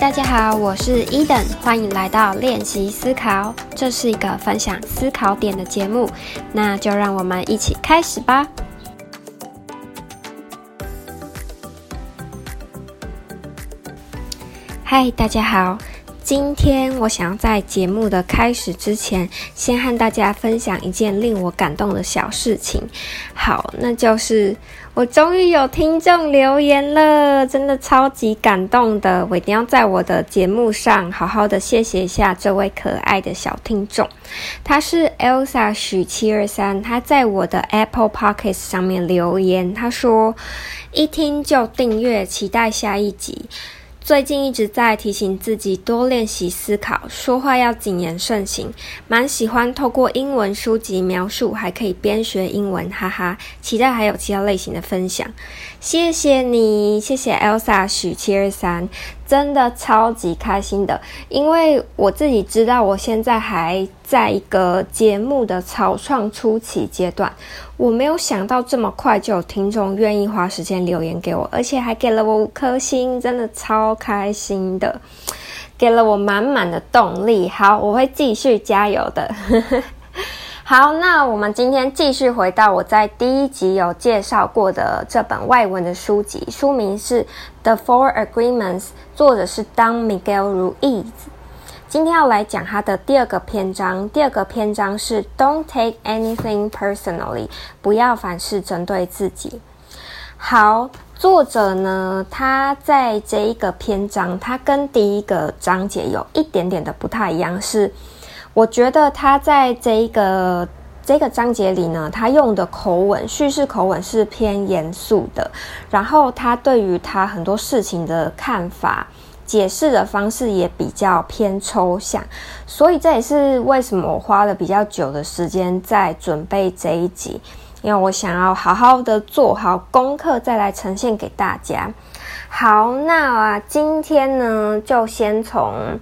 大家好，我是 Eden，欢迎来到练习思考。这是一个分享思考点的节目，那就让我们一起开始吧。嗨，大家好。今天我想要在节目的开始之前，先和大家分享一件令我感动的小事情。好，那就是我终于有听众留言了，真的超级感动的。我一定要在我的节目上好好的谢谢一下这位可爱的小听众。他是 Elsa 许七二三，他在我的 Apple p o c k e t 上面留言，他说一听就订阅，期待下一集。最近一直在提醒自己多练习思考，说话要谨言慎行。蛮喜欢透过英文书籍描述，还可以边学英文，哈哈。期待还有其他类型的分享。谢谢你，谢谢 Elsa 许七二三。真的超级开心的，因为我自己知道我现在还在一个节目的草创初期阶段，我没有想到这么快就有听众愿意花时间留言给我，而且还给了我五颗星，真的超开心的，给了我满满的动力。好，我会继续加油的。好，那我们今天继续回到我在第一集有介绍过的这本外文的书籍，书名是《The Four Agreements》，作者是 Don Miguel Ruiz。今天要来讲他的第二个篇章，第二个篇章是 “Don't take anything personally”，不要凡事针对自己。好，作者呢，他在这一个篇章，他跟第一个章节有一点点的不太一样，是。我觉得他在这一个这个章节里呢，他用的口吻叙事口吻是偏严肃的，然后他对于他很多事情的看法解释的方式也比较偏抽象，所以这也是为什么我花了比较久的时间在准备这一集，因为我想要好好的做好功课再来呈现给大家。好，那啊，今天呢就先从。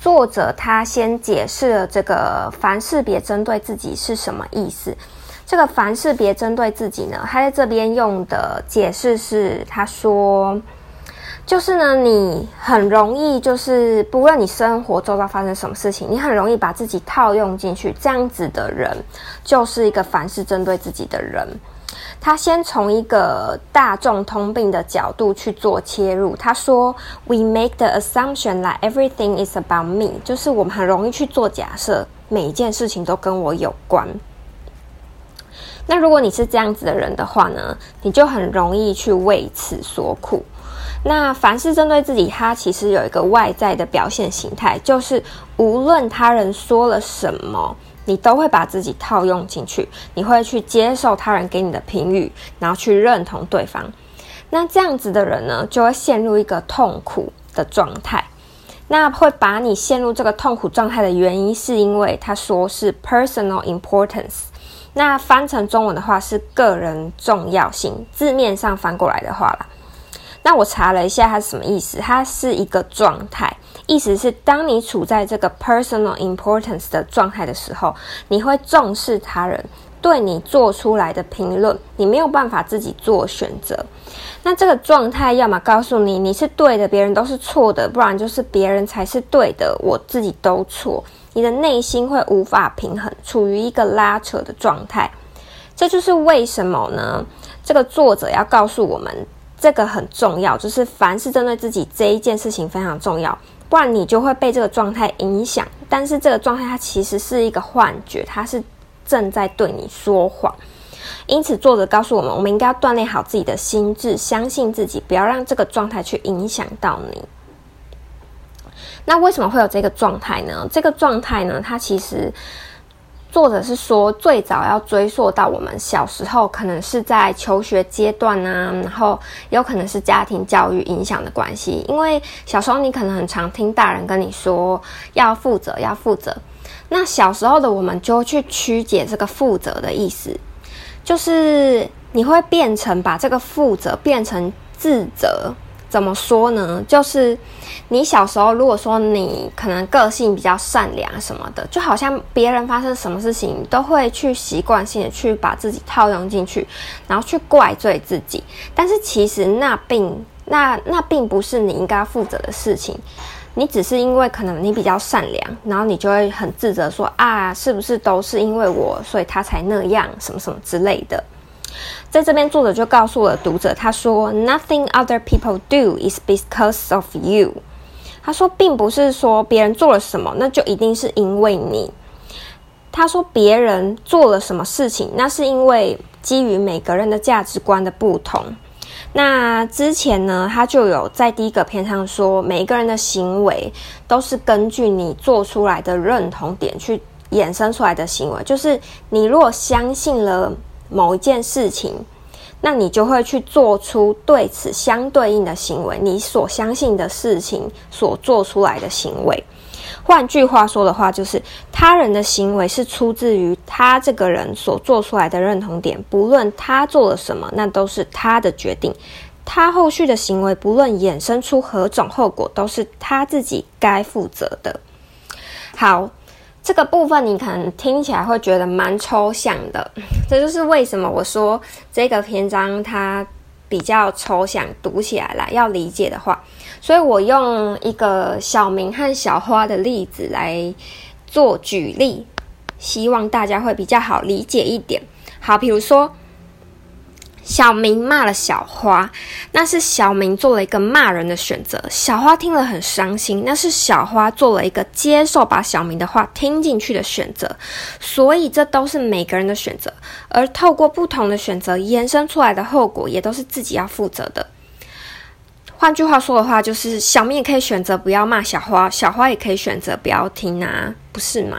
作者他先解释了这个“凡事别针对自己”是什么意思。这个“凡事别针对自己”呢，他在这边用的解释是，他说，就是呢，你很容易，就是不论你生活周遭发生什么事情，你很容易把自己套用进去，这样子的人就是一个凡事针对自己的人。他先从一个大众通病的角度去做切入。他说：“We make the assumption that everything is about me，就是我们很容易去做假设，每一件事情都跟我有关。那如果你是这样子的人的话呢，你就很容易去为此所苦。那凡事针对自己，他其实有一个外在的表现形态，就是无论他人说了什么。”你都会把自己套用进去，你会去接受他人给你的评语，然后去认同对方。那这样子的人呢，就会陷入一个痛苦的状态。那会把你陷入这个痛苦状态的原因，是因为他说是 personal importance。那翻成中文的话是个人重要性，字面上翻过来的话啦。那我查了一下，它是什么意思？它是一个状态。意思是，当你处在这个 personal importance 的状态的时候，你会重视他人对你做出来的评论，你没有办法自己做选择。那这个状态，要么告诉你你是对的，别人都是错的，不然就是别人才是对的，我自己都错。你的内心会无法平衡，处于一个拉扯的状态。这就是为什么呢？这个作者要告诉我们，这个很重要，就是凡是针对自己这一件事情非常重要。不然你就会被这个状态影响，但是这个状态它其实是一个幻觉，它是正在对你说谎。因此，作者告诉我们，我们应该要锻炼好自己的心智，相信自己，不要让这个状态去影响到你。那为什么会有这个状态呢？这个状态呢，它其实。作者是说，最早要追溯到我们小时候，可能是在求学阶段啊，然后有可能是家庭教育影响的关系。因为小时候你可能很常听大人跟你说要负责，要负责。那小时候的我们就去曲解这个负责的意思，就是你会变成把这个负责变成自责。怎么说呢？就是你小时候，如果说你可能个性比较善良什么的，就好像别人发生什么事情，都会去习惯性的去把自己套用进去，然后去怪罪自己。但是其实那并那那并不是你应该负责的事情。你只是因为可能你比较善良，然后你就会很自责说啊，是不是都是因为我，所以他才那样，什么什么之类的。在这边，作者就告诉了读者，他说：“Nothing other people do is because of you。”他说，并不是说别人做了什么，那就一定是因为你。他说，别人做了什么事情，那是因为基于每个人的价值观的不同。那之前呢，他就有在第一个篇上说，每一个人的行为都是根据你做出来的认同点去衍生出来的行为，就是你如果相信了。某一件事情，那你就会去做出对此相对应的行为。你所相信的事情所做出来的行为，换句话说的话，就是他人的行为是出自于他这个人所做出来的认同点。不论他做了什么，那都是他的决定。他后续的行为，不论衍生出何种后果，都是他自己该负责的。好。这个部分你可能听起来会觉得蛮抽象的，这就是为什么我说这个篇章它比较抽象，读起来啦要理解的话，所以我用一个小明和小花的例子来做举例，希望大家会比较好理解一点。好，比如说。小明骂了小花，那是小明做了一个骂人的选择。小花听了很伤心，那是小花做了一个接受把小明的话听进去的选择。所以这都是每个人的选择，而透过不同的选择延伸出来的后果，也都是自己要负责的。换句话说的话，就是小明也可以选择不要骂小花，小花也可以选择不要听啊，不是吗？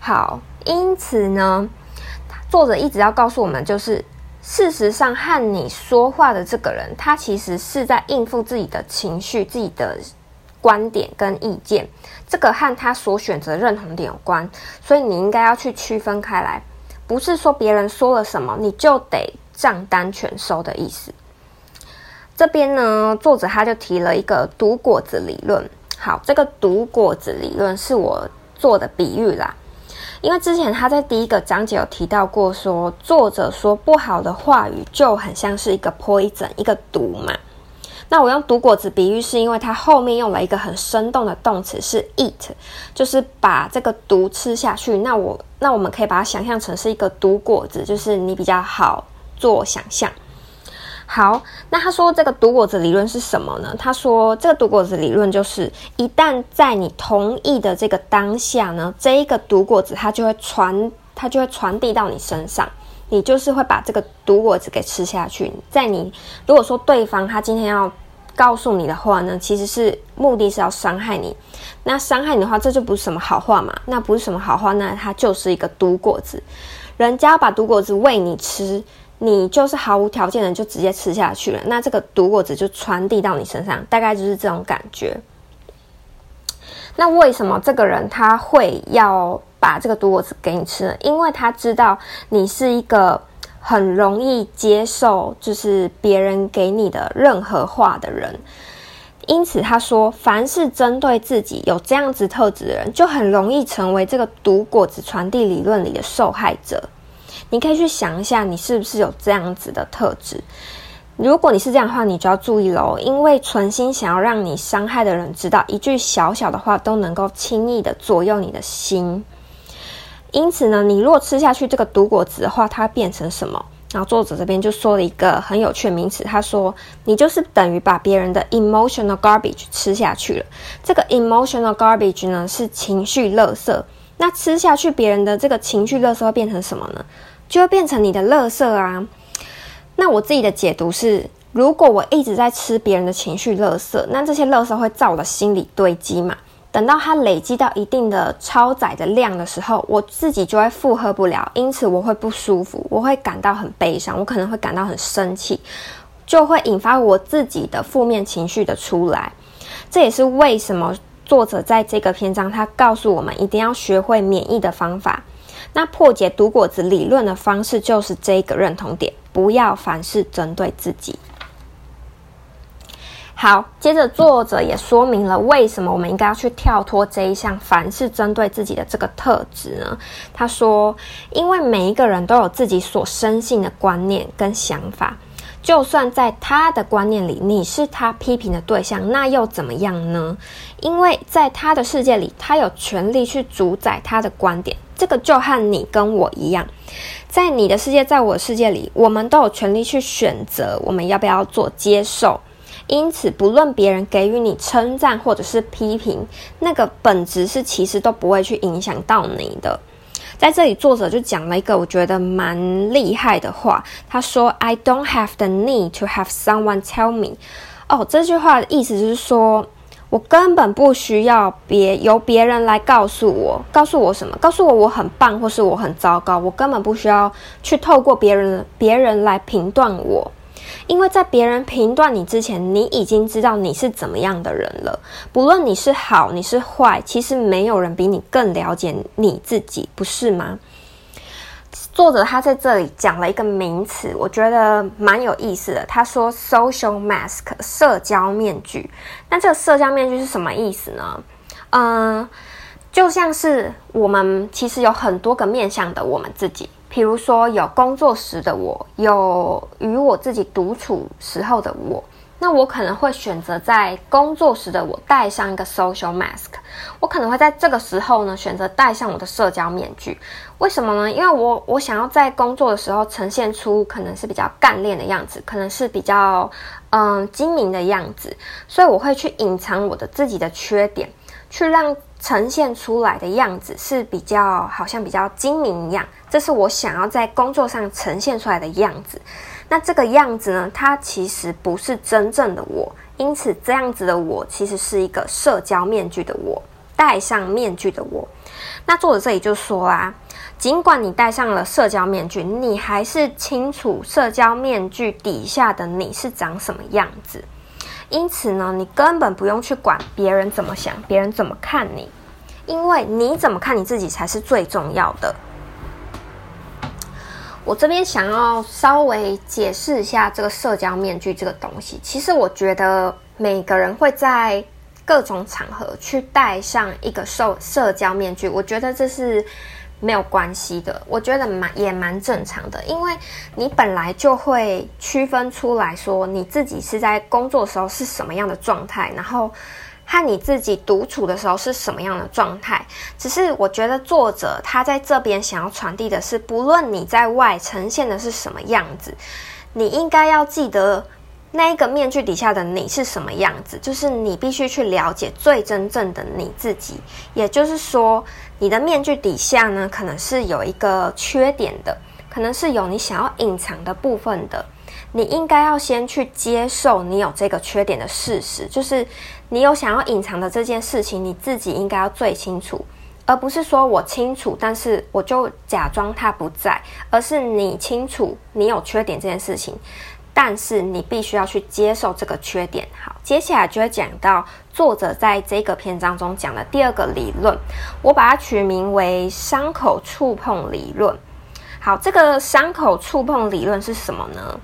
好，因此呢，作者一直要告诉我们，就是。事实上，和你说话的这个人，他其实是在应付自己的情绪、自己的观点跟意见，这个和他所选择认同点有关。所以你应该要去区分开来，不是说别人说了什么你就得账单全收的意思。这边呢，作者他就提了一个毒果子理论。好，这个毒果子理论是我做的比喻啦。因为之前他在第一个章节有提到过说，作者说不好的话语就很像是一个 poison，一个毒嘛。那我用毒果子比喻，是因为他后面用了一个很生动的动词是 eat，就是把这个毒吃下去。那我那我们可以把它想象成是一个毒果子，就是你比较好做想象。好，那他说这个毒果子理论是什么呢？他说这个毒果子理论就是，一旦在你同意的这个当下呢，这一个毒果子它就会传，它就会传递到你身上，你就是会把这个毒果子给吃下去。在你如果说对方他今天要告诉你的话呢，其实是目的是要伤害你，那伤害你的话，这就不是什么好话嘛，那不是什么好话，那它就是一个毒果子，人家要把毒果子喂你吃。你就是毫无条件的就直接吃下去了，那这个毒果子就传递到你身上，大概就是这种感觉。那为什么这个人他会要把这个毒果子给你吃呢？因为他知道你是一个很容易接受就是别人给你的任何话的人，因此他说，凡是针对自己有这样子特质的人，就很容易成为这个毒果子传递理论里的受害者。你可以去想一下，你是不是有这样子的特质？如果你是这样的话，你就要注意喽，因为存心想要让你伤害的人知道，一句小小的话都能够轻易的左右你的心。因此呢，你如果吃下去这个毒果子的话，它变成什么？然后作者这边就说了一个很有趣的名词，他说你就是等于把别人的 emotional garbage 吃下去了。这个 emotional garbage 呢，是情绪垃圾。那吃下去别人的这个情绪垃圾会变成什么呢？就会变成你的垃圾啊！那我自己的解读是，如果我一直在吃别人的情绪垃圾，那这些垃圾会在我的心里堆积嘛。等到它累积到一定的超载的量的时候，我自己就会负荷不了，因此我会不舒服，我会感到很悲伤，我可能会感到很生气，就会引发我自己的负面情绪的出来。这也是为什么作者在这个篇章他告诉我们一定要学会免疫的方法。那破解毒果子理论的方式就是这个认同点，不要凡事针对自己。好，接着作者也说明了为什么我们应该要去跳脱这一项凡事针对自己的这个特质呢？他说，因为每一个人都有自己所深信的观念跟想法，就算在他的观念里，你是他批评的对象，那又怎么样呢？因为在他的世界里，他有权利去主宰他的观点。这个就和你跟我一样，在你的世界，在我的世界里，我们都有权利去选择我们要不要做接受。因此，不论别人给予你称赞或者是批评，那个本质是其实都不会去影响到你的。在这里，作者就讲了一个我觉得蛮厉害的话。他说：“I don't have the need to have someone tell me。”哦，这句话的意思就是说，我根本不需要别由别人来告诉我，告诉我什么？告诉我我很棒，或是我很糟糕？我根本不需要去透过别人别人来评断我。因为在别人评断你之前，你已经知道你是怎么样的人了。不论你是好，你是坏，其实没有人比你更了解你自己，不是吗？作者他在这里讲了一个名词，我觉得蛮有意思的。他说 “social mask”，社交面具。那这个社交面具是什么意思呢？嗯，就像是我们其实有很多个面向的我们自己。比如说，有工作时的我，有与我自己独处时候的我。那我可能会选择在工作时的我戴上一个 social mask。我可能会在这个时候呢，选择戴上我的社交面具。为什么呢？因为我我想要在工作的时候呈现出可能是比较干练的样子，可能是比较嗯精明的样子，所以我会去隐藏我的自己的缺点，去让。呈现出来的样子是比较好像比较精明一样，这是我想要在工作上呈现出来的样子。那这个样子呢，它其实不是真正的我，因此这样子的我其实是一个社交面具的我，戴上面具的我。那作者这里就说啊，尽管你戴上了社交面具，你还是清楚社交面具底下的你是长什么样子。因此呢，你根本不用去管别人怎么想，别人怎么看你，因为你怎么看你自己才是最重要的。我这边想要稍微解释一下这个社交面具这个东西。其实我觉得每个人会在各种场合去戴上一个社社交面具，我觉得这是。没有关系的，我觉得蛮也蛮正常的，因为你本来就会区分出来说你自己是在工作的时候是什么样的状态，然后和你自己独处的时候是什么样的状态。只是我觉得作者他在这边想要传递的是，不论你在外呈现的是什么样子，你应该要记得。那一个面具底下的你是什么样子？就是你必须去了解最真正的你自己。也就是说，你的面具底下呢，可能是有一个缺点的，可能是有你想要隐藏的部分的。你应该要先去接受你有这个缺点的事实，就是你有想要隐藏的这件事情，你自己应该要最清楚，而不是说我清楚，但是我就假装它不在，而是你清楚你有缺点这件事情。但是你必须要去接受这个缺点。好，接下来就会讲到作者在这个篇章中讲的第二个理论，我把它取名为“伤口触碰理论”。好，这个伤口触碰理论是什么呢？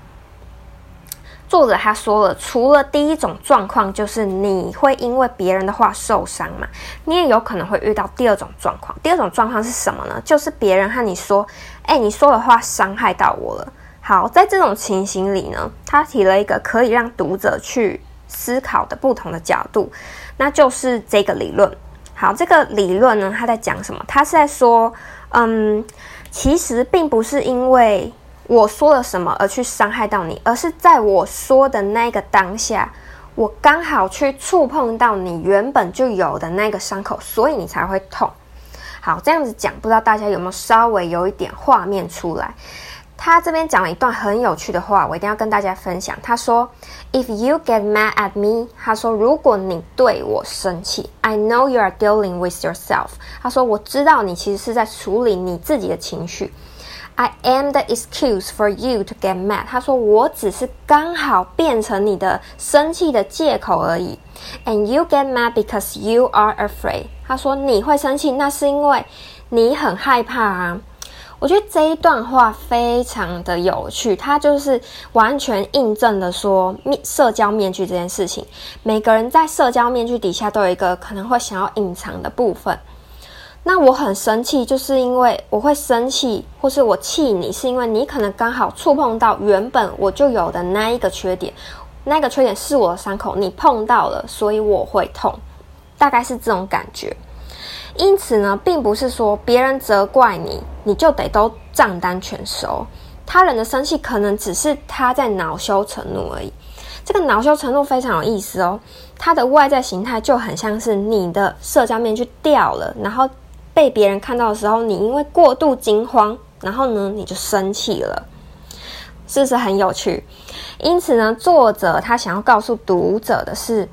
作者他说了，除了第一种状况，就是你会因为别人的话受伤嘛，你也有可能会遇到第二种状况。第二种状况是什么呢？就是别人和你说：“哎，你说的话伤害到我了。”好，在这种情形里呢，他提了一个可以让读者去思考的不同的角度，那就是这个理论。好，这个理论呢，他在讲什么？他是在说，嗯，其实并不是因为我说了什么而去伤害到你，而是在我说的那个当下，我刚好去触碰到你原本就有的那个伤口，所以你才会痛。好，这样子讲，不知道大家有没有稍微有一点画面出来？他这边讲了一段很有趣的话，我一定要跟大家分享。他说：“If you get mad at me，他说如果你对我生气，I know you are dealing with yourself。他说我知道你其实是在处理你自己的情绪。I am the excuse for you to get mad。他说我只是刚好变成你的生气的借口而已。And you get mad because you are afraid。他说你会生气，那是因为你很害怕啊。”我觉得这一段话非常的有趣，它就是完全印证了说面社交面具这件事情。每个人在社交面具底下都有一个可能会想要隐藏的部分。那我很生气，就是因为我会生气，或是我气你，是因为你可能刚好触碰到原本我就有的那一个缺点，那个缺点是我的伤口，你碰到了，所以我会痛，大概是这种感觉。因此呢，并不是说别人责怪你，你就得都账单全收。他人的生气可能只是他在恼羞成怒而已。这个恼羞成怒非常有意思哦，它的外在形态就很像是你的社交面具掉了，然后被别人看到的时候，你因为过度惊慌，然后呢，你就生气了，是不是很有趣？因此呢，作者他想要告诉读者的是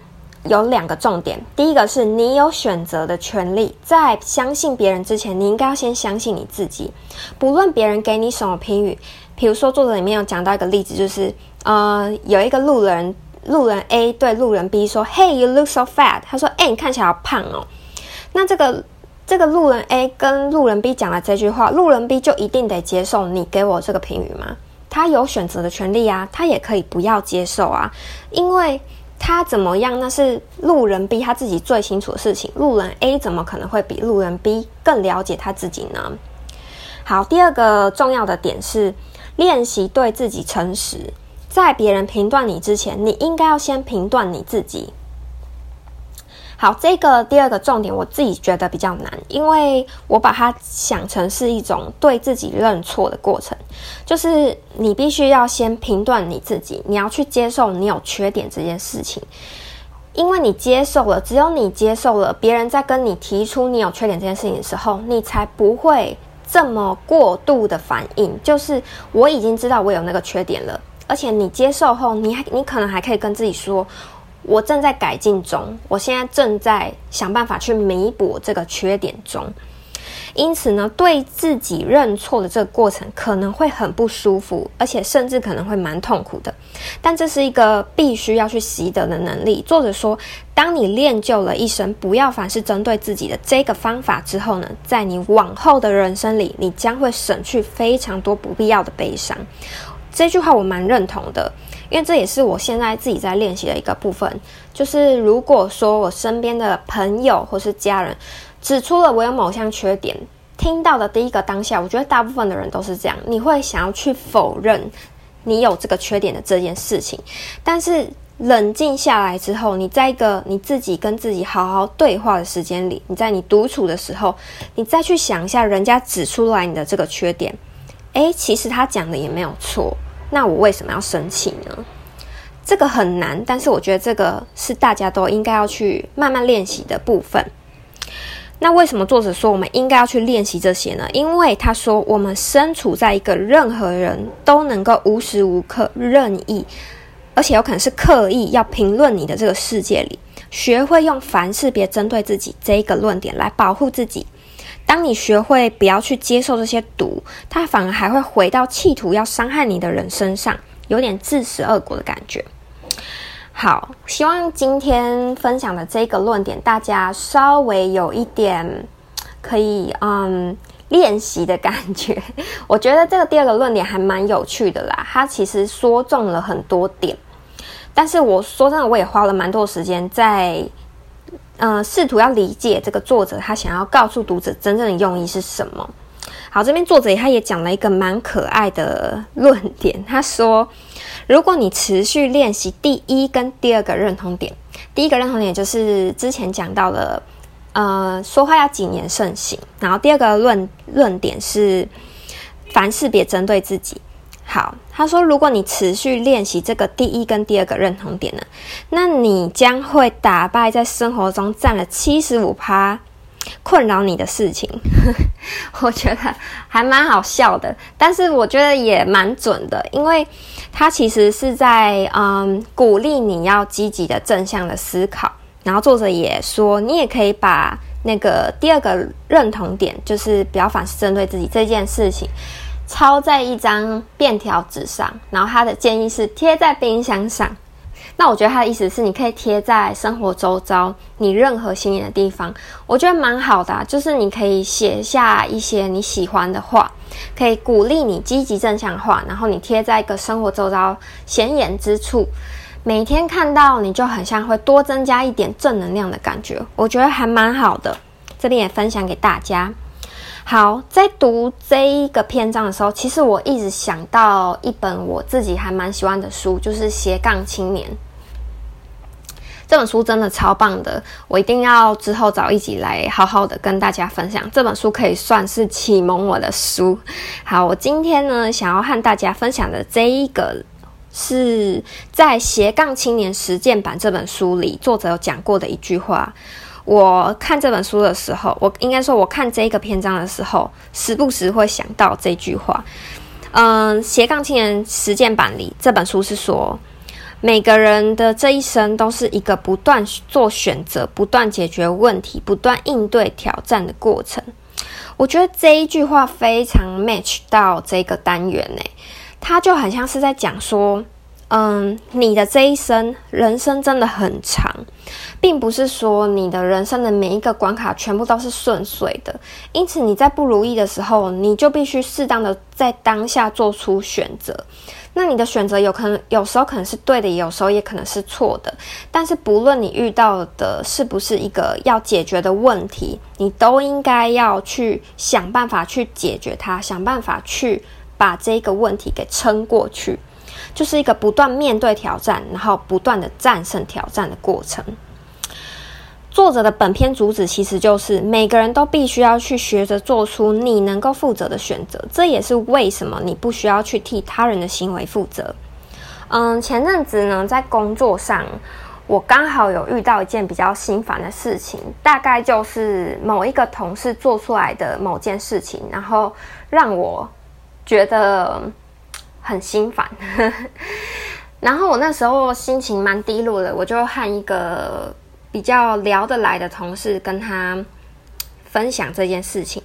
有两个重点，第一个是你有选择的权利，在相信别人之前，你应该要先相信你自己，不论别人给你什么评语。比如说，作者里面有讲到一个例子，就是呃，有一个路人，路人 A 对路人 B 说：“Hey, you look so fat。”他说：“哎，你看起来好胖哦。”那这个这个路人 A 跟路人 B 讲了这句话，路人 B 就一定得接受你给我这个评语吗？他有选择的权利啊，他也可以不要接受啊，因为他怎么样，那是路人 B 他自己最清楚的事情。路人 A 怎么可能会比路人 B 更了解他自己呢？好，第二个重要的点是。练习对自己诚实，在别人评断你之前，你应该要先评断你自己。好，这个第二个重点，我自己觉得比较难，因为我把它想成是一种对自己认错的过程，就是你必须要先评断你自己，你要去接受你有缺点这件事情，因为你接受了，只有你接受了，别人在跟你提出你有缺点这件事情的时候，你才不会。这么过度的反应，就是我已经知道我有那个缺点了，而且你接受后，你还你可能还可以跟自己说，我正在改进中，我现在正在想办法去弥补这个缺点中。因此呢，对自己认错的这个过程可能会很不舒服，而且甚至可能会蛮痛苦的。但这是一个必须要去习得的能力。作者说，当你练就了一身不要凡事针对自己的这个方法之后呢，在你往后的人生里，你将会省去非常多不必要的悲伤。这句话我蛮认同的，因为这也是我现在自己在练习的一个部分。就是如果说我身边的朋友或是家人，指出了我有某项缺点，听到的第一个当下，我觉得大部分的人都是这样，你会想要去否认你有这个缺点的这件事情。但是冷静下来之后，你在一个你自己跟自己好好对话的时间里，你在你独处的时候，你再去想一下人家指出来你的这个缺点，诶，其实他讲的也没有错，那我为什么要生气呢？这个很难，但是我觉得这个是大家都应该要去慢慢练习的部分。那为什么作者说我们应该要去练习这些呢？因为他说我们身处在一个任何人都能够无时无刻任意，而且有可能是刻意要评论你的这个世界里，学会用凡事别针对自己这一个论点来保护自己。当你学会不要去接受这些毒，他反而还会回到企图要伤害你的人身上，有点自食恶果的感觉。好，希望今天分享的这个论点，大家稍微有一点可以嗯练习的感觉。我觉得这个第二个论点还蛮有趣的啦，它其实说中了很多点。但是我说真的，我也花了蛮多时间在嗯试图要理解这个作者他想要告诉读者真正的用意是什么。好，这边作者他也讲了一个蛮可爱的论点，他说。如果你持续练习第一跟第二个认同点，第一个认同点就是之前讲到了，呃，说话要谨言慎行。然后第二个论论点是，凡事别针对自己。好，他说，如果你持续练习这个第一跟第二个认同点呢，那你将会打败在生活中占了七十五趴。困扰你的事情，我觉得还蛮好笑的，但是我觉得也蛮准的，因为他其实是在嗯鼓励你要积极的正向的思考。然后作者也说，你也可以把那个第二个认同点，就是不要凡事针对自己这件事情，抄在一张便条纸上，然后他的建议是贴在冰箱上。那我觉得他的意思是，你可以贴在生活周遭你任何显眼的地方，我觉得蛮好的。就是你可以写下一些你喜欢的话，可以鼓励你积极正向化，然后你贴在一个生活周遭显眼之处，每天看到你就很像会多增加一点正能量的感觉，我觉得还蛮好的。这边也分享给大家。好，在读这一个篇章的时候，其实我一直想到一本我自己还蛮喜欢的书，就是《斜杠青年》。这本书真的超棒的，我一定要之后找一集来好好的跟大家分享。这本书可以算是启蒙我的书。好，我今天呢，想要和大家分享的这一个，是在《斜杠青年实践版》这本书里，作者有讲过的一句话。我看这本书的时候，我应该说，我看这个篇章的时候，时不时会想到这句话。嗯，《斜杠青年实践版》里这本书是说，每个人的这一生都是一个不断做选择、不断解决问题、不断应对挑战的过程。我觉得这一句话非常 match 到这个单元呢，它就很像是在讲说。嗯，你的这一生，人生真的很长，并不是说你的人生的每一个关卡全部都是顺遂的。因此，你在不如意的时候，你就必须适当的在当下做出选择。那你的选择有可能有时候可能是对的，有时候也可能是错的。但是，不论你遇到的是不是一个要解决的问题，你都应该要去想办法去解决它，想办法去把这个问题给撑过去。就是一个不断面对挑战，然后不断的战胜挑战的过程。作者的本篇主旨其实就是每个人都必须要去学着做出你能够负责的选择，这也是为什么你不需要去替他人的行为负责。嗯，前阵子呢，在工作上，我刚好有遇到一件比较心烦的事情，大概就是某一个同事做出来的某件事情，然后让我觉得。很心烦，然后我那时候心情蛮低落的，我就和一个比较聊得来的同事跟他分享这件事情。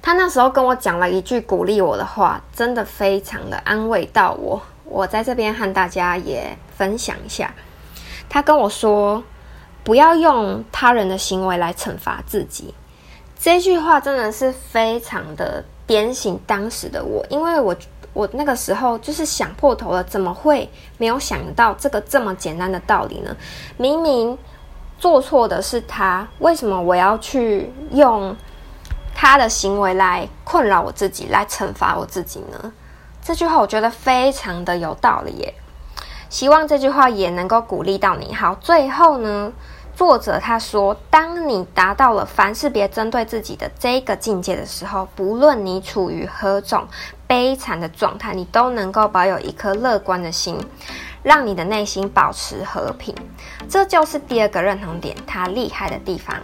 他那时候跟我讲了一句鼓励我的话，真的非常的安慰到我。我在这边和大家也分享一下。他跟我说：“不要用他人的行为来惩罚自己。”这句话真的是非常的。点醒当时的我，因为我我那个时候就是想破头了，怎么会没有想到这个这么简单的道理呢？明明做错的是他，为什么我要去用他的行为来困扰我自己，来惩罚我自己呢？这句话我觉得非常的有道理耶，希望这句话也能够鼓励到你。好，最后呢，作者他说：“当你达到了凡事别针对自己的这个境界的时候，不论你处于何种悲惨的状态，你都能够保有一颗乐观的心，让你的内心保持和平。这就是第二个认同点，它厉害的地方。”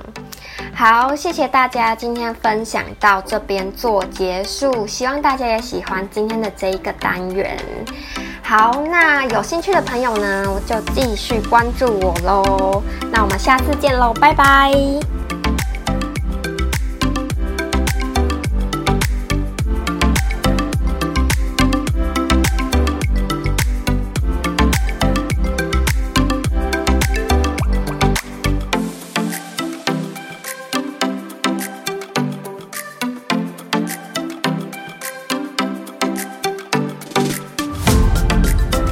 好，谢谢大家今天分享到这边做结束，希望大家也喜欢今天的这一个单元。好，那有兴趣的朋友呢，我就继续关注我喽。那我们下次见喽，拜拜。